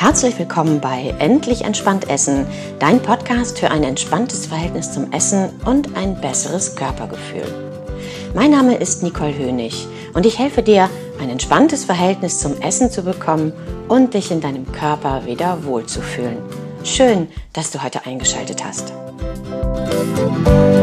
Herzlich willkommen bei Endlich entspannt Essen, dein Podcast für ein entspanntes Verhältnis zum Essen und ein besseres Körpergefühl. Mein Name ist Nicole Hönig und ich helfe dir, ein entspanntes Verhältnis zum Essen zu bekommen und dich in deinem Körper wieder wohlzufühlen. Schön, dass du heute eingeschaltet hast. Musik